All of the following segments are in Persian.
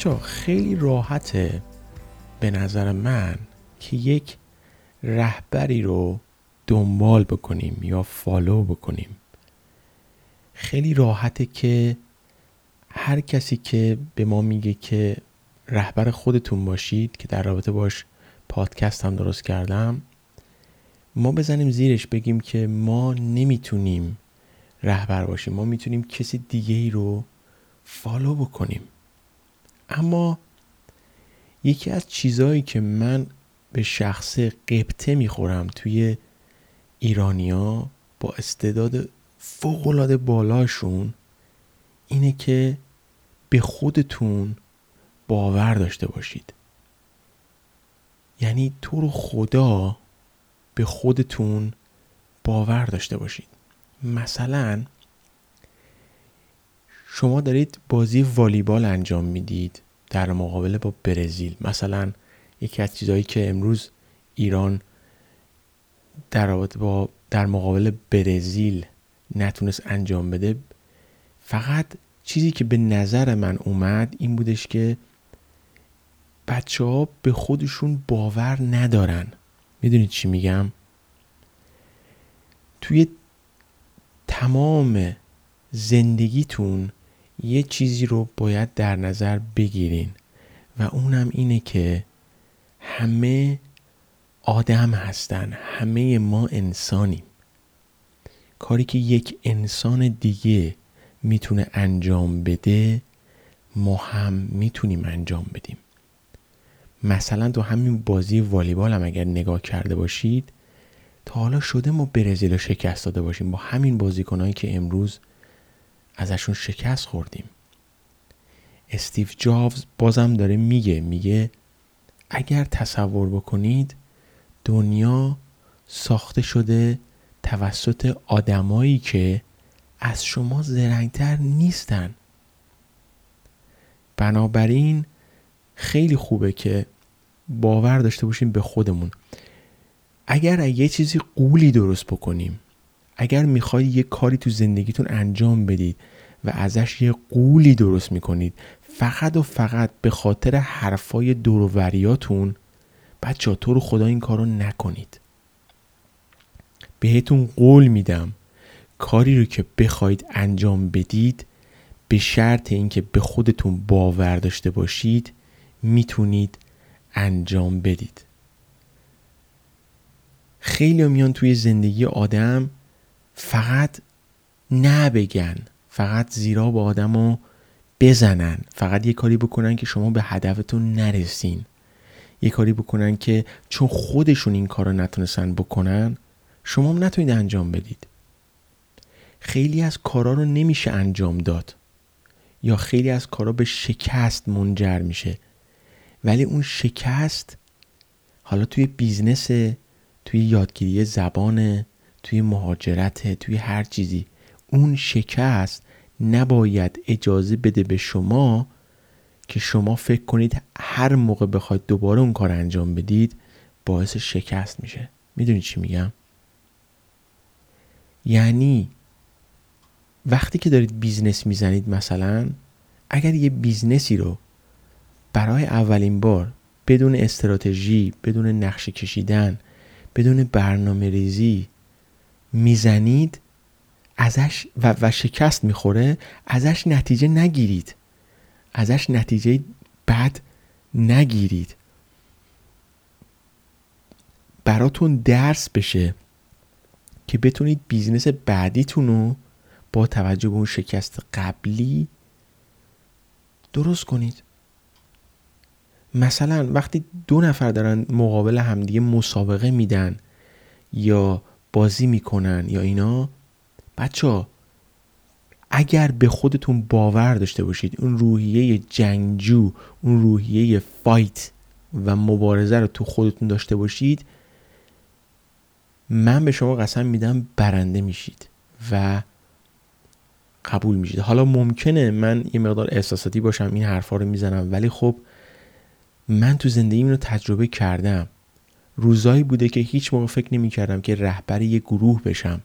بچه خیلی راحته به نظر من که یک رهبری رو دنبال بکنیم یا فالو بکنیم. خیلی راحته که هر کسی که به ما میگه که رهبر خودتون باشید که در رابطه باش پادکست هم درست کردم ما بزنیم زیرش بگیم که ما نمی‌تونیم رهبر باشیم. ما می‌تونیم کسی دیگه ای رو فالو بکنیم. اما یکی از چیزهایی که من به شخص قبطه می‌خورم توی ایرانیا با استعداد فوقالعاده بالاشون اینه که به خودتون باور داشته باشید. یعنی تو رو خدا به خودتون باور داشته باشید. مثلا شما دارید بازی والیبال انجام می‌دید در مقابله با برزیل. مثلا یکی از چیزهایی که امروز ایران در با در مقابل برزیل نتونست انجام بده فقط چیزی که به نظر من اومد این بودش که بچه ها به خودشون باور ندارن. می‌دونید چی میگم؟ توی تمام زندگیتون یه چیزی رو باید در نظر بگیرین و اونم اینه که همه آدم هستن همه ما انسانیم. کاری که یک انسان دیگه می‌تونه انجام بده ما هم می‌تونیم انجام بدیم. مثلا تو همین بازی والیبال هم اگر نگاه کرده باشید تا حالا شده ما برزیل رو شکست داده باشیم. با همین بازیکنهایی که امروز ازشون شکست خوردیم. استیو جابز بازم داره میگه میگه اگر تصور بکنید دنیا ساخته شده توسط آدمایی که از شما زرنگتر نیستن. بنابراین خیلی خوبه که باور داشته باشیم به خودمون. اگر یه چیزی قولی درست بکنیم اگر می‌خواید یه کاری تو زندگیتون انجام بدید و ازش یه قولی درست می‌کنید فقط و فقط به خاطر حرفای دوروریاتون بچه تو رو خدا این کارو نکنید. بهتون قول میدم کاری رو که بخواید انجام بدید به شرط اینکه به خودتون باور داشته باشید می‌تونید انجام بدید. خیلی میان توی زندگی آدم فقط نبگن فقط زیرا با آدم رو بزنن. فقط یه کاری بکنن که شما به هدفتون نرسین. یه کاری بکنن که چون خودشون این کار رو نتونستن بکنن شما هم نتونید انجام بدید. خیلی از کارا رو نمیشه انجام داد. یا خیلی از کارا به شکست منجر میشه. ولی اون شکست حالا توی بیزنس توی یادگیری زبان توی مهاجرت توی هر چیزی. اون شکست نباید اجازه بده به شما که شما فکر کنید هر موقع بخواید دوباره اون کار انجام بدید باعث شکست میشه. می‌دونید چی میگم؟ یعنی وقتی که دارید بیزنس می‌زنید مثلا اگر یه بیزنسی رو برای اولین بار بدون استراتژی بدون نقشه کشیدن بدون برنامه ریزی می‌زنید ازش و, و شکست می‌خوره ازش نتیجه نگیرید. ازش نتیجه بد نگیرید. براتون درس بشه که بتونید بیزنس بعدیتون رو با توجه به اون شکست قبلی درست کنید. مثلا وقتی دو نفر دارن مقابل همدیگه مسابقه میدن یا بازی می‌کنن یا اینا بچه اگر به خودتون باور داشته باشید اون روحیه جنگجو اون روحیه فایت و مبارزه رو تو خودتون داشته باشید من به شما قسم میدم برنده میشید و قبول میشید. حالا ممکنه من یه مقدار احساساتی باشم این حرفا رو می‌زنم ولی خب من تو زندگیم رو تجربه کردم. روزایی بوده که هیچ موقع فکر نمی کردم که رهبر یه گروه بشم.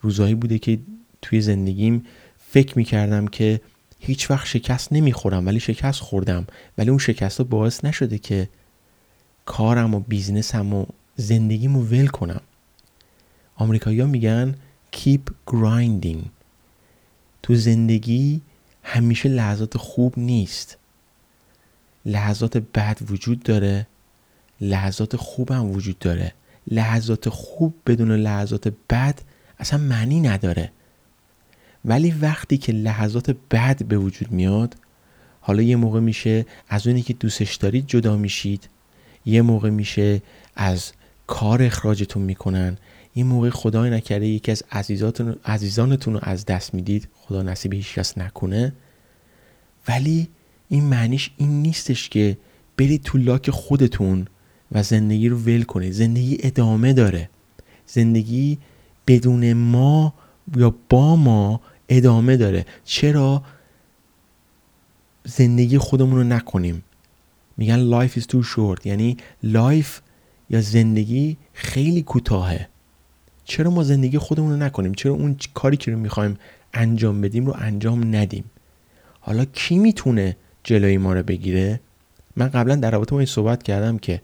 روزایی بوده که توی زندگیم فکر می کردم که هیچ وقت شکست نمی‌خورم ولی شکست خوردم. ولی اون شکست رو باعث نشده که کارم و بیزنسم و زندگیمو ول کنم. آمریکایی‌ها میگن keep grinding. تو زندگی همیشه لحظات خوب نیست. لحظات بد وجود داره. لحظات خوب هم وجود داره. لحظات خوب بدون لحظات بد اصلا معنی نداره. ولی وقتی که لحظات بد به وجود میاد حالا یه موقع میشه از اونی که دوستش دارید جدا میشید. یه موقع میشه از کار اخراجتون می‌کنن. یه موقع خدای نکرده یکی از عزیزاتون عزیزانتون رو از دست می‌دید. خدا نصیب هیچ کس نکنه. ولی این معنیش این نیستش که برید تو لاک خودتون. و زندگی رو ول کنید زندگی ادامه داره. زندگی بدون ما یا با ما ادامه داره. چرا؟ زندگی خودمون رو نکنیم. میگن life is too short. یعنی life یا زندگی خیلی کوتاهه. چرا ما زندگی خودمون رو نکنیم؟ چرا اون کاری که رو می‌خوایم انجام بدیم رو انجام ندیم؟ حالا کی می‌تونه جلوی ما رو بگیره؟ من قبلا در رابطه با این صحبت کردم که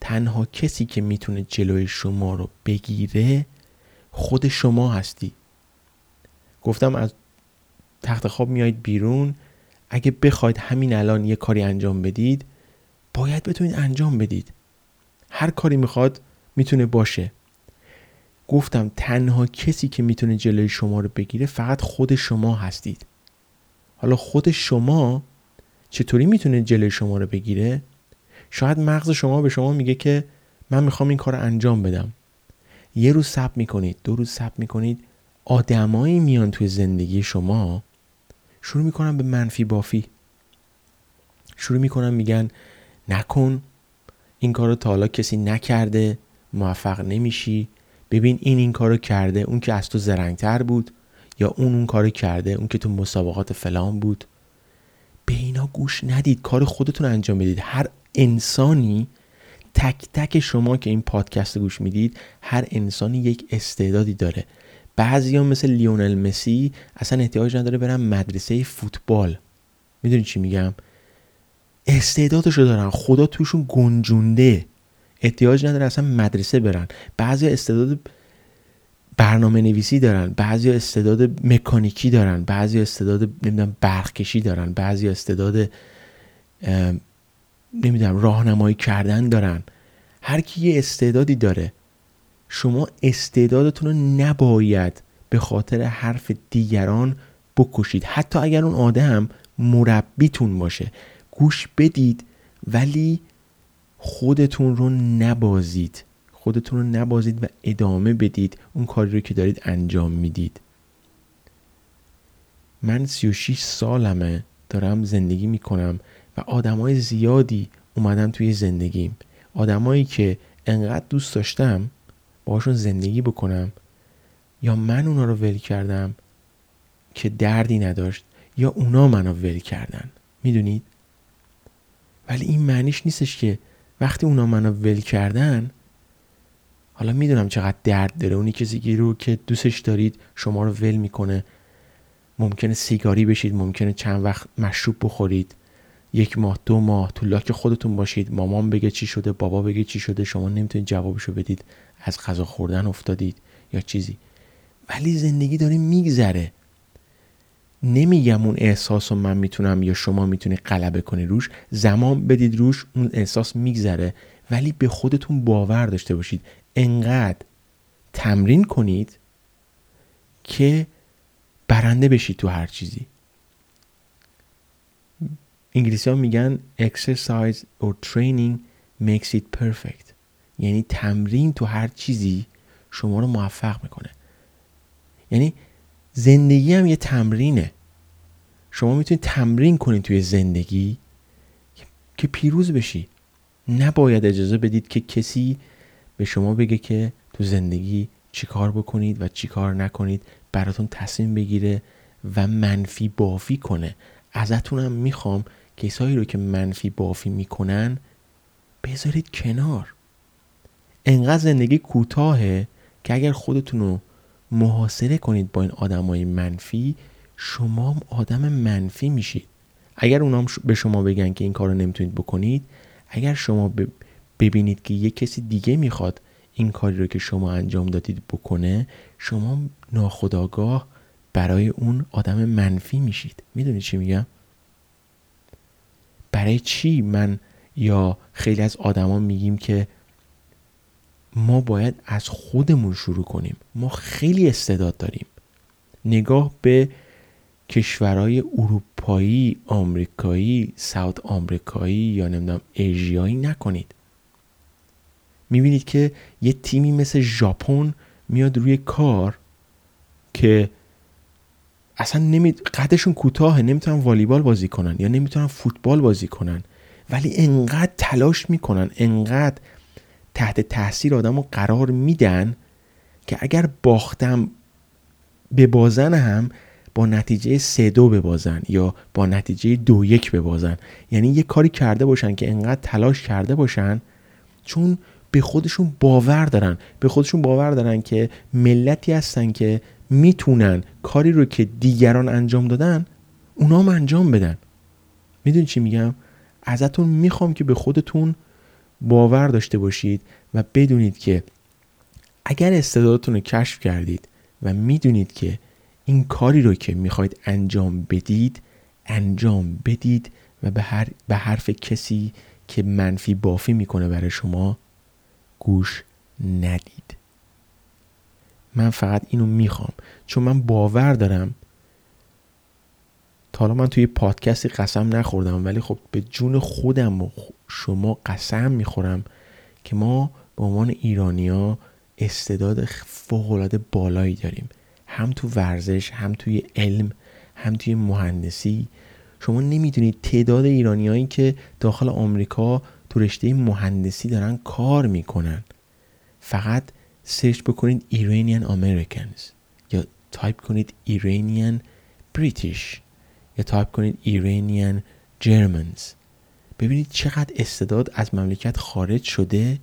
تنها کسی که می‌تونه جلوی شما رو بگیره خود شما هستی. گفتم از تخت خواب میایید بیرون. اگه بخواید همین الان یه کاری انجام بدید باید بتونید انجام بدید. هر کاری می‌خواد می‌تونه باشه. گفتم تنها کسی که می‌تونه جلوی شما رو بگیره فقط خود شما هستید. حالا خود شما چطوری می‌تونه جلوی شما رو بگیره؟ شاید مغز شما به شما میگه که من می‌خوام این کار رو انجام بدم. یه روز سب می‌کنید دو روز سب می‌کنید آدمایی میان توی زندگی شما شروع می‌کنن به منفی بافی. شروع می‌کنن میگن نکن این کار رو تا حالا کسی نکرده موفق نمیشی. ببین این این کارو کرده اون که از تو زرنگتر بود یا اون اون کارو کرده اون که تو مسابقات فلان بود. به اینا گوش ندید کار خودتون انجام بدید. هر انسانی تک تک شما که این پادکست گوش می‌دید هر انسانی یک استعدادی داره. بعضی ها مثل لیونل مسی اصلا احتیاج نداره برن مدرسه فوتبال. می‌دونی چی میگم؟ استعدادشو دارن. خدا توشون گنجونده. احتیاج نداره اصلا مدرسه برن. بعضی استعداد برنامه نویسی دارن. بعضی استعداد مکانیکی دارن. بعضی استعداد نمی‌دونم برقکشی دارن. بعضی استعداد نمی‌دونم راهنمایی کردن دارن. هر کی یه استعدادی داره شما استعدادتون رو نباید به خاطر حرف دیگران بکشید. حتی اگر اون آدم مربیتون باشه گوش بدید ولی خودتون رو نبازید. خودتون رو نبازید و ادامه بدید اون کاری رو که دارید انجام می‌دید. من 36 سالمه دارم زندگی می‌کنم. و آدمای زیادی اومدن توی زندگیم. آدمایی که انقدر دوست داشتم باشون زندگی بکنم یا من اونا رو ول کردم که دردی نداشت یا اونا منو ول کردن. می‌دونید؟ ولی این معنیش نیستش که وقتی اونا منو ول کردن حالا می‌دونم چقدر درد داره. اونی کسی رو که دوستش دارید شما رو ول می‌کنه. ممکنه سیگاری بشید ممکنه چند وقت مشروب بخورید. یک ماه دو ماه تو لاک خودتون باشید. مامان بگه چی شده بابا بگه چی شده شما نمی‌تونید جوابشو بدید. از غذا خوردن افتادید یا چیزی. ولی زندگی داره میگذره. نمیگم اون احساس رو من می‌تونم یا شما می‌تونی غلبه کنی روش. زمان بدید روش اون احساس میگذره. ولی به خودتون باور داشته باشید. انقدر تمرین کنید که برنده بشید تو هر چیزی. انگلیسی ها میگن exercise or training makes it perfect. یعنی تمرین تو هر چیزی شما رو موفق می‌کنه. یعنی زندگی هم یه تمرینه. شما می‌تونید تمرین کنید توی زندگی که پیروز بشی. نباید اجازه بدید که کسی به شما بگه که تو زندگی چیکار بکنید و چیکار نکنید براتون تصمیم بگیره و منفی بافی کنه. ازتونم می‌خوام کسایی رو که منفی بافی می‌کنن بذارید کنار. انقدر زندگی کوتاهه که اگر خودتون رو محاصره کنید با این آدمای منفی شما آدم منفی میشید. اگر اونام به شما بگن که این کار رو نمی‌تونید بکنید اگر شما ببینید که یه کسی دیگه می‌خواد این کاری رو که شما انجام دادید بکنه شما ناخداگاه برای اون آدم منفی میشید. می‌دونید چی میگم؟ برای چی من یا خیلی از آدما میگیم که ما باید از خودمون شروع کنیم؟ ما خیلی استعداد داریم. نگاه به کشورهای اروپایی آمریکایی ساوت آمریکایی یا نمی‌دونم ایژیایی نکنید. می‌بینید که یه تیمی مثل ژاپن میاد روی کار که اصلا نمی... قدشون کوتاهه نمی‌تونن والیبال بازی کنن یا نمی‌تونن فوتبال بازی کنن. ولی انقدر تلاش می‌کنن انقدر تحت تاثیر آدم رو قرار میدن که اگر باختم به بازن هم با نتیجه سه دو ببازن یا با نتیجه دو یک ببازن یعنی یه کاری کرده باشن که انقدر تلاش کرده باشن چون به خودشون باور دارن. به خودشون باور دارن که ملتی هستن که می‌تونن کاری رو که دیگران انجام دادن اونا هم انجام بدن. می‌دونی چی میگم؟ ازتون می‌خوام که به خودتون باور داشته باشید و بدونید که اگر استعدادتون رو کشف کردید و می‌دونید که این کاری رو که می‌خواید انجام بدید انجام بدید و به, هر به حرف کسی که منفی بافی می‌کنه برای شما گوش ندید. من فقط اینو می‌خوام. چون من باور دارم. تا حالا من توی پادکستی قسم نخوردم ولی خب به جون خودم و شما قسم می‌خورم که ما به عنوان ایرانیا استعداد فوقالعاده بالایی داریم. هم تو ورزش هم توی علم هم توی مهندسی. شما نمی‌دونید تعداد ایرانیایی که داخل آمریکا تو رشته مهندسی دارن کار می‌کنن. فقط سرچ بکنید Iranian Americans یا تایپ کنید Iranian British یا تایپ کنید Iranian Germans. ببینید چقدر استعداد از مملکت خارج شده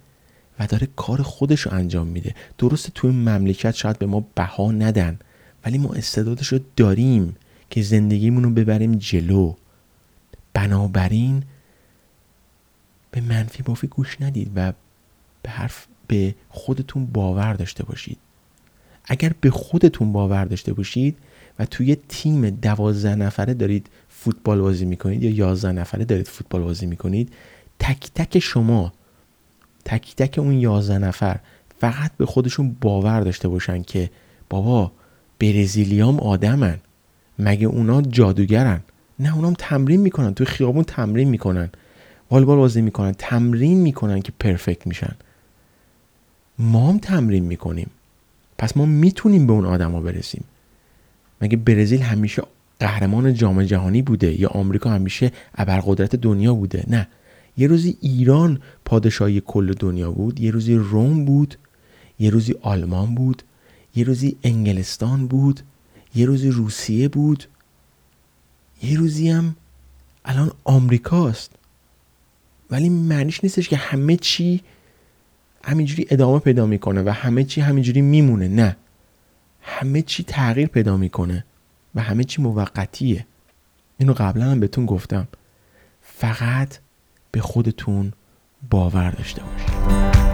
و داره کار خودش رو انجام میده. درسته توی مملکت شاید به ما بها ندن ولی ما استعدادش رو داریم که زندگیمون رو ببریم جلو. بنابراین به منفی بافی گوش ندید و به حرف به خودتون باور داشته باشید. اگر به خودتون باور داشته باشید و توی تیم دوازده نفره دارید فوتبال بازی می‌کنید یا یازده نفره دارید فوتبال بازی می‌کنید تک تک شما تک تک اون یازده نفر فقط به خودشون باور داشته باشن که بابا برزیلیام آدمن. مگه اونا جادوگرن؟ نه اونام تمرین می‌کنن. توی خیابون تمرین می‌کنن. والیبال بازی می‌کنن. تمرین می‌کنن که پرفکت میشن. ما هم تمرین می‌کنیم. پس ما می‌تونیم به اون آدما برسیم. مگه برزیل همیشه قهرمان جام جهانی بوده یا آمریکا همیشه ابرقدرت دنیا بوده؟ نه. یه روزی ایران پادشاهی کل دنیا بود یه روزی روم بود یه روزی آلمان بود یه روزی انگلستان بود یه روزی روسیه بود یه روزی هم الان آمریکاست. ولی معنیش نیستش که همه چی همینجوری ادامه پیدا می‌کنه و همه چی همینجوری میمونه. نه. همه چی تغییر پیدا می‌کنه و همه چی موقتیه. اینو قبلا هم بهتون گفتم. فقط به خودتون باور داشته باشید.